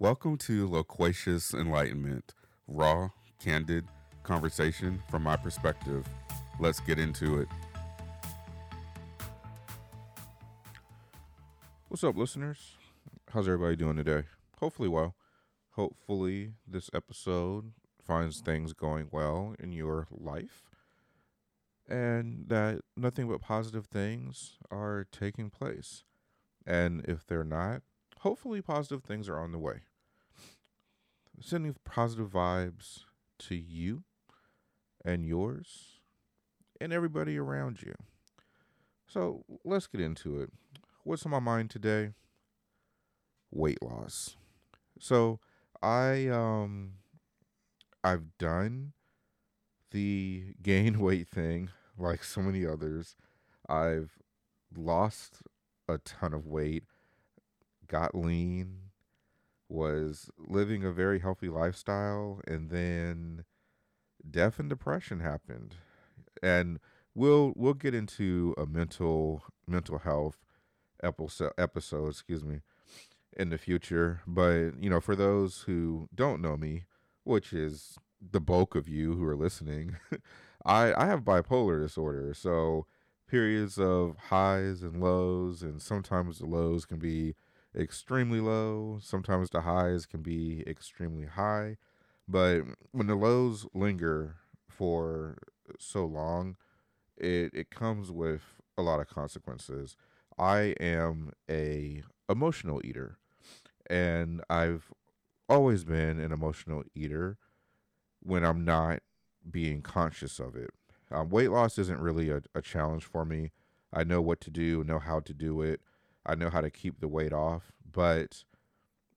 Welcome to Loquacious Enlightenment, raw, candid conversation from my perspective. Let's get into it. What's up, listeners? How's everybody doing today? Hopefully, well. Hopefully, this episode finds things going well in your life and that nothing but positive things are taking place. And if they're not, hopefully, positive things are on the way sending positive vibes to you and yours and everybody around you. So let's get into it. What's on my mind today? Weight loss. So I um I've done the gain weight thing like so many others. I've lost a ton of weight, got lean, was living a very healthy lifestyle and then death and depression happened. And we'll we'll get into a mental mental health episode episode excuse me in the future. But you know for those who don't know me which is the bulk of you who are listening i i have bipolar disorder. So periods of highs and lows and sometimes the lows can be extremely low. Sometimes the highs can be extremely high. But when the lows linger for so long, it, it comes with a lot of consequences. I am a emotional eater and I've always been an emotional eater when I'm not being conscious of it. Um, weight loss isn't really a, a challenge for me. I know what to do, know how to do it. I know how to keep the weight off. But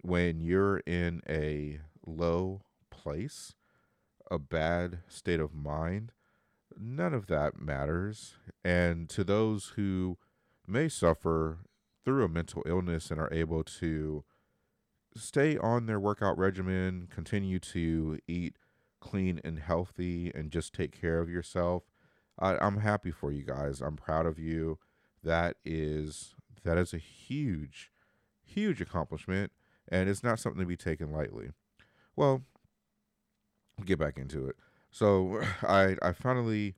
when you're in a low place, a bad state of mind, none of that matters. And to those who may suffer through a mental illness and are able to stay on their workout regimen, continue to eat clean and healthy, and just take care of yourself, I, am happy for you guys. I'm proud of you. That is that is a huge, huge accomplishment, and it's not something to be taken lightly. Well, get back into it. So I I finally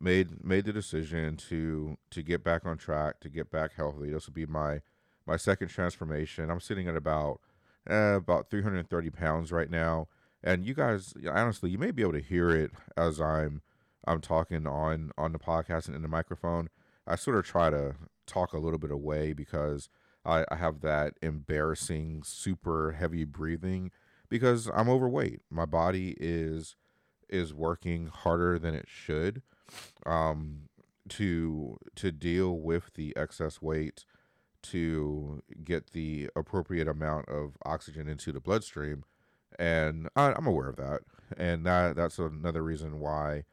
made made the decision to to get back on track, to get back healthy. This will be my my second transformation. I'm sitting at about uh, about 330 pounds right now, and you guys, honestly, you may be able to hear it as I'm I'm talking on on the podcast and in the microphone. I sort of try to talk a little bit away because I, I have that embarrassing, super heavy breathing because I'm overweight. My body is is working harder than it should um, to to deal with the excess weight to get the appropriate amount of oxygen into the bloodstream and I, am aware of that and that that's another reason why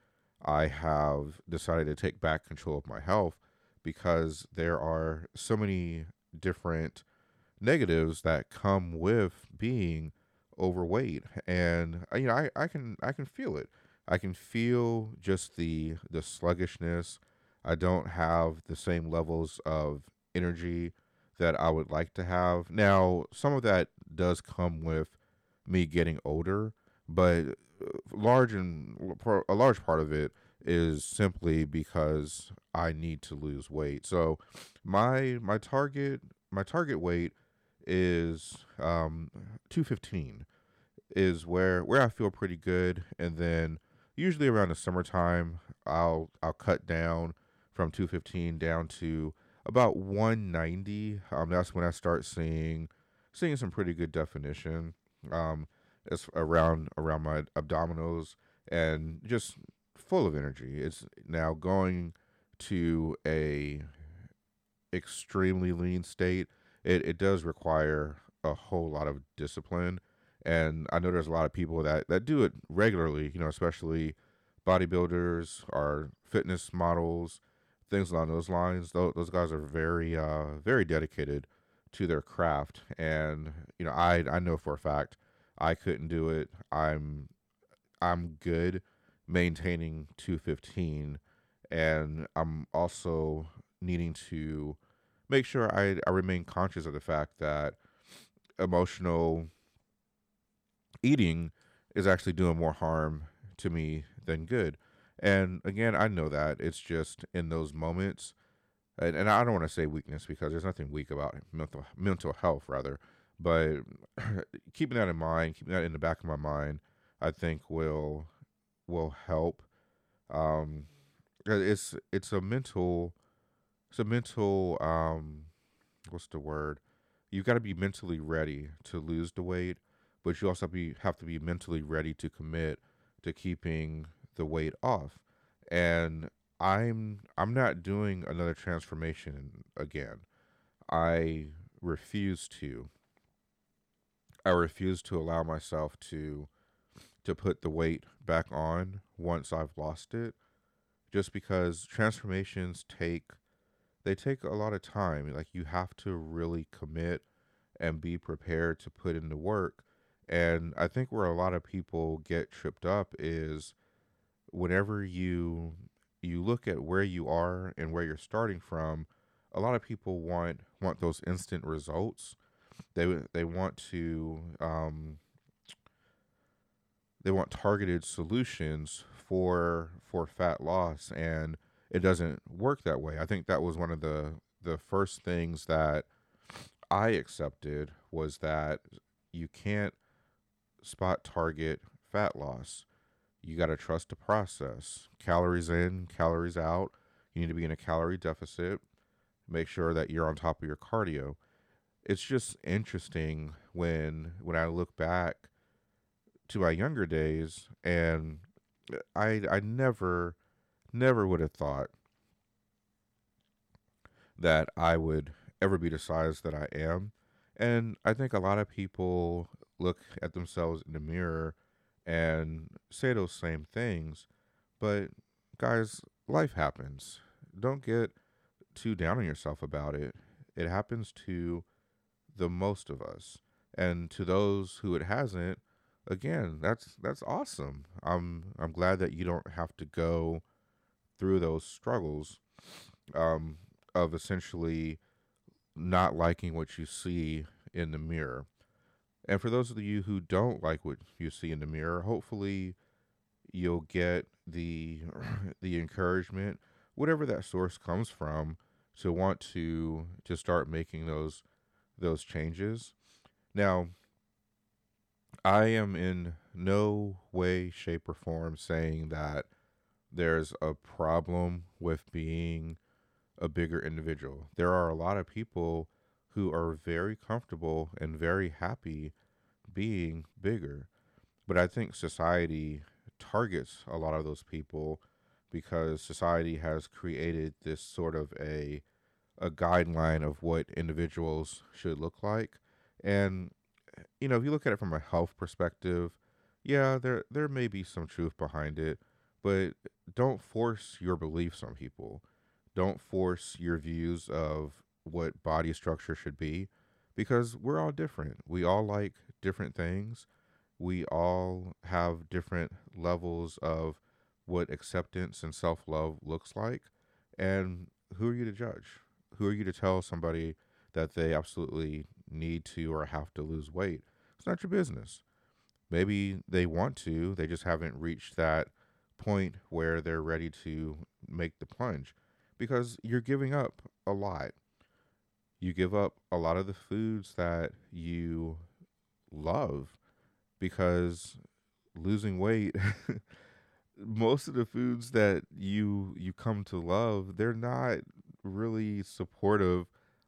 I have decided to take back control of my health because there are so many different negatives that come with being overweight and uh, you know I, I can I can feel it. I can feel just the the sluggishness. I don't have the same levels of energy that I would like to have. Now, some of that does come with me getting older, but uh, large and a large part of it is simply because I need to lose weight. So my my target my target weight is um 215 is where where I feel pretty good and then usually around the summertime I'll I'll cut down from 215 down to about 190 um that's when I start seeing seeing some pretty good definition um it's around around my abdominals and just full of energy. It's now going to a extremely lean state. It it does require a whole lot of discipline, and I know there's a lot of people that that do it regularly. You know, especially bodybuilders or fitness models, things along those lines. Those, those guys are very uh very dedicated to their craft, and you know, I I know for a fact I couldn't do it. I'm I'm good maintaining 215 and I'm also needing to make sure I, I remain conscious of the fact that emotional eating is actually doing more harm to me than good. And again, I know that it's just in those moments, and, and I don't want to say weakness because there's nothing weak about mental mental health, rather. But keeping that in mind, keeping that in the back of my mind, I think will will help. Um, it's it's a mental, it's a mental. Um, what's the word? You've got to be mentally ready to lose the weight, but you also be have to be mentally ready to commit to keeping the weight off. And I'm I'm not doing another transformation again. I refuse to. I refuse to allow myself to to put the weight back on once I've lost it just because transformations take they take a lot of time like you have to really commit and be prepared to put in the work and I think where a lot of people get tripped up is whenever you you look at where you are and where you're starting from, a lot of people want want those instant results. They they want to um, they want targeted solutions for for fat loss, and it doesn't work that way. I think that was one of the the first things that I accepted was that you can't spot target fat loss. You got to trust the process. Calories in, calories out. You need to be in a calorie deficit. Make sure that you're on top of your cardio. It's just interesting when when I look back to my younger days and I I never never would have thought that I would ever be the size that I am. And I think a lot of people look at themselves in the mirror and say those same things. But guys, life happens. Don't get too down on yourself about it. It happens to the most of us. And to those who it hasn't, again, that's that's awesome. I'm I'm glad that you don't have to go through those struggles um, of essentially not liking what you see in the mirror. And for those of you who don't like what you see in the mirror, hopefully you'll get the the encouragement, whatever that source comes from, to want to to start making those those changes. Now, I am in no way, shape, or form saying that there's a problem with being a bigger individual. There are a lot of people who are very comfortable and very happy being bigger. But I think society targets a lot of those people because society has created this sort of a a guideline of what individuals should look like. And you know, if you look at it from a health perspective, yeah, there there may be some truth behind it, but don't force your beliefs on people. Don't force your views of what body structure should be because we're all different. We all like different things. We all have different levels of what acceptance and self love looks like. And who are you to judge? Who are you to tell somebody that they absolutely need to or have to lose weight? It's not your business. Maybe they want to, they just haven't reached that point where they're ready to make the plunge because you're giving up a lot you give up a lot of the foods that you love because losing weight most of the foods that you you come to love they're not really supportive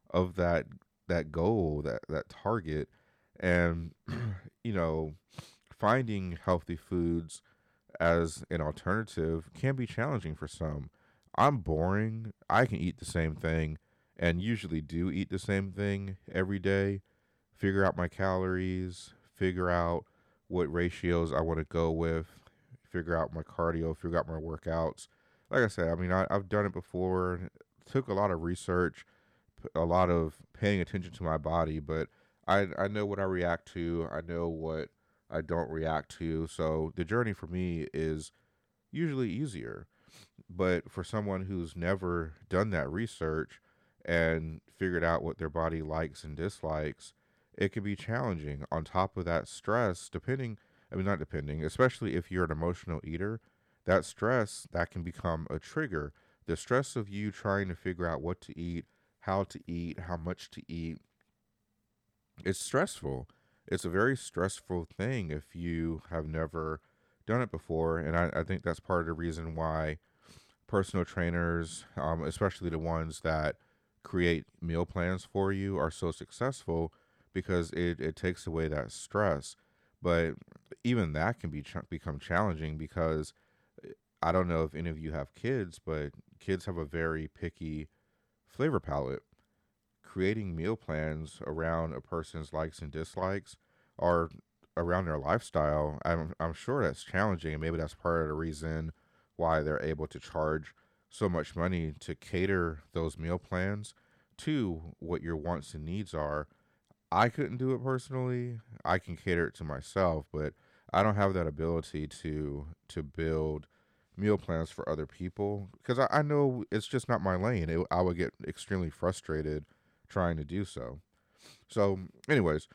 of that that goal that that target and you know finding healthy foods as an alternative can be challenging for some i'm boring i can eat the same thing and usually do eat the same thing every day, figure out my calories, figure out what ratios I want to go with, figure out my cardio, figure out my workouts. Like I said, I mean, I, I've done it before, took a lot of research, a lot of paying attention to my body, but I, I know what I react to, I know what I don't react to. So the journey for me is usually easier. But for someone who's never done that research, and figured out what their body likes and dislikes, it can be challenging. On top of that stress, depending I mean, not depending, especially if you're an emotional eater, that stress that can become a trigger. The stress of you trying to figure out what to eat, how to eat, how much to eat, it's stressful. It's a very stressful thing if you have never done it before. And I, I think that's part of the reason why personal trainers, um, especially the ones that create meal plans for you, are so successful because it, it takes away that stress. But even that can be ch- become challenging because eh, I don't know if any of you have kids, but kids have a very picky flavor palette. Creating meal plans around a person's likes and dislikes or around their lifestyle, I'm I'm sure that's challenging, and maybe that's part of the reason why they're able to charge so much money to cater those meal plans to what your wants and needs are. I couldn't do it personally. I can cater it to myself, but I don't have that ability to to build meal plans for other people because I, I know it's just not my lane. It, I would get extremely frustrated trying to do so. So, anyways,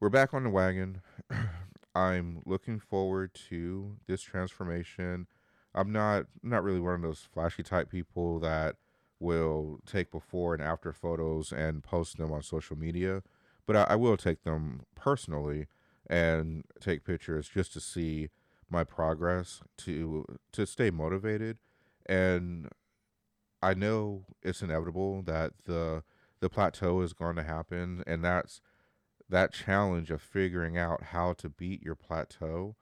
we're back on the wagon. I'm looking forward to this transformation. I'm not not really one of those flashy type people that will take before and after photos and post them on social media, but I, I will take them personally and take pictures just to see my progress to to stay motivated and I know it's inevitable that the the plateau is going to happen and that's that challenge of figuring out how to beat your plateau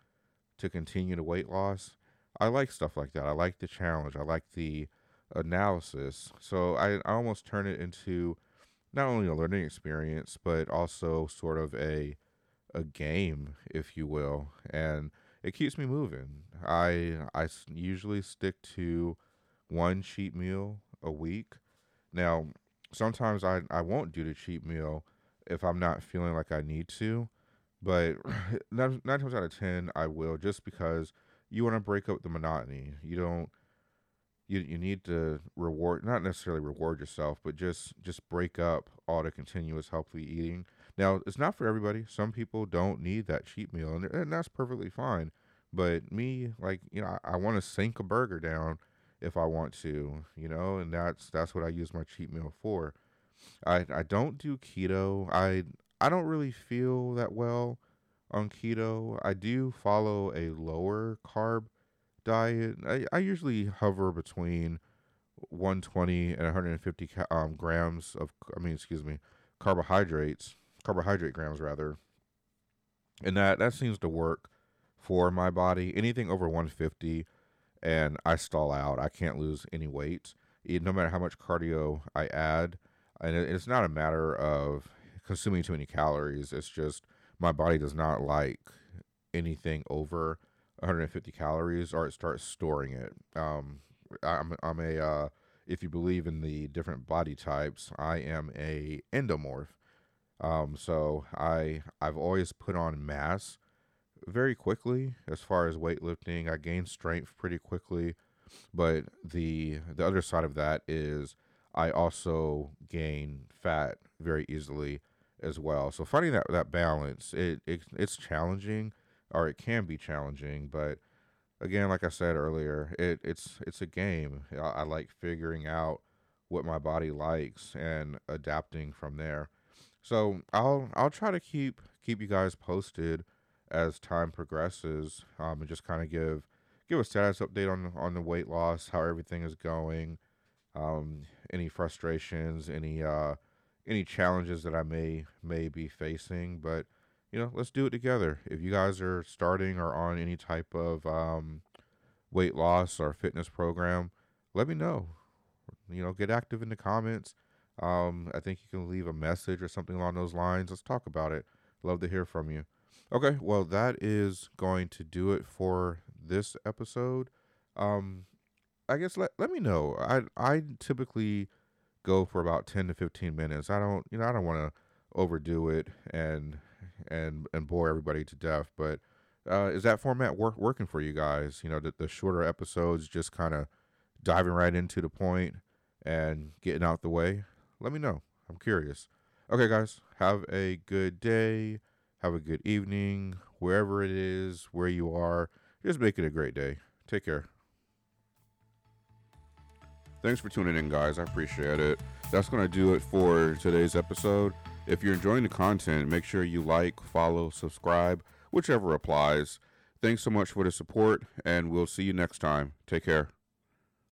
to continue to weight loss. I like stuff like that. I like the challenge. I like the analysis. So I, I almost turn it into not only a learning experience, but also sort of a a game, if you will, and it keeps me moving. I I usually stick to one cheat meal a week. Now, sometimes I I won't do the cheat meal if I'm not feeling like I need to, but nine, nine times out of ten I will just because you want to break up the monotony. You don't you you need to reward not necessarily reward yourself, but just just break up all the continuous healthy eating now, it's not for everybody. Some people don't need that cheat meal, and, and that's perfectly fine. But me, like you know, I, I want to sink a burger down if I want to, you know, and that's that's what I use my cheat meal for. I I don't do keto. I I don't really feel that well on keto. I do follow a lower carb diet. I, I usually hover between 120 and 150 um, grams of I mean, excuse me, carbohydrates carbohydrate grams rather. And that that seems to work for my body. Anything over 150 and I stall out. I can't lose any weight. No matter how much cardio I add, and it's not a matter of consuming too many calories. It's just my body does not like anything over 150 calories, or it starts storing it. Um, I'm I'm a uh, if you believe in the different body types, I am a endomorph. Um, so I I've always put on mass very quickly as far as weightlifting. I gain strength pretty quickly, but the the other side of that is I also gain fat very easily as well. So finding that that balance, it, it it's challenging or it can be challenging, but again, like I said earlier, it it's it's a game. I, I like figuring out what my body likes and adapting from there. So I'll I'll try to keep keep you guys posted as time progresses, um, and just kind of give give a status update on on the weight loss, how everything is going, um, any frustrations, any uh, any challenges that I may may be facing. But you know, let's do it together. If you guys are starting or on any type of um, weight loss or fitness program, let me know. You know, get active in the comments. Um, I think you can leave a message or something along those lines. Let's talk about it. Love to hear from you. Okay, well, that is going to do it for this episode. Um, I guess let let me know. I I typically go for about ten to fifteen minutes. I don't you know I don't want to overdo it and and and bore everybody to death. But uh, is that format work working for you guys? You know, the, the shorter episodes, just kind of diving right into the point and getting out the way let me know. I'm curious. Okay, guys, have a good day. Have a good evening, wherever it is, where you are. Just make it a great day. Take care. Thanks for tuning in, guys. I appreciate it. That's going to do it for today's episode. If you're enjoying the content, make sure you like, follow, subscribe, whichever applies. Thanks so much for the support, and we'll see you next time. Take care.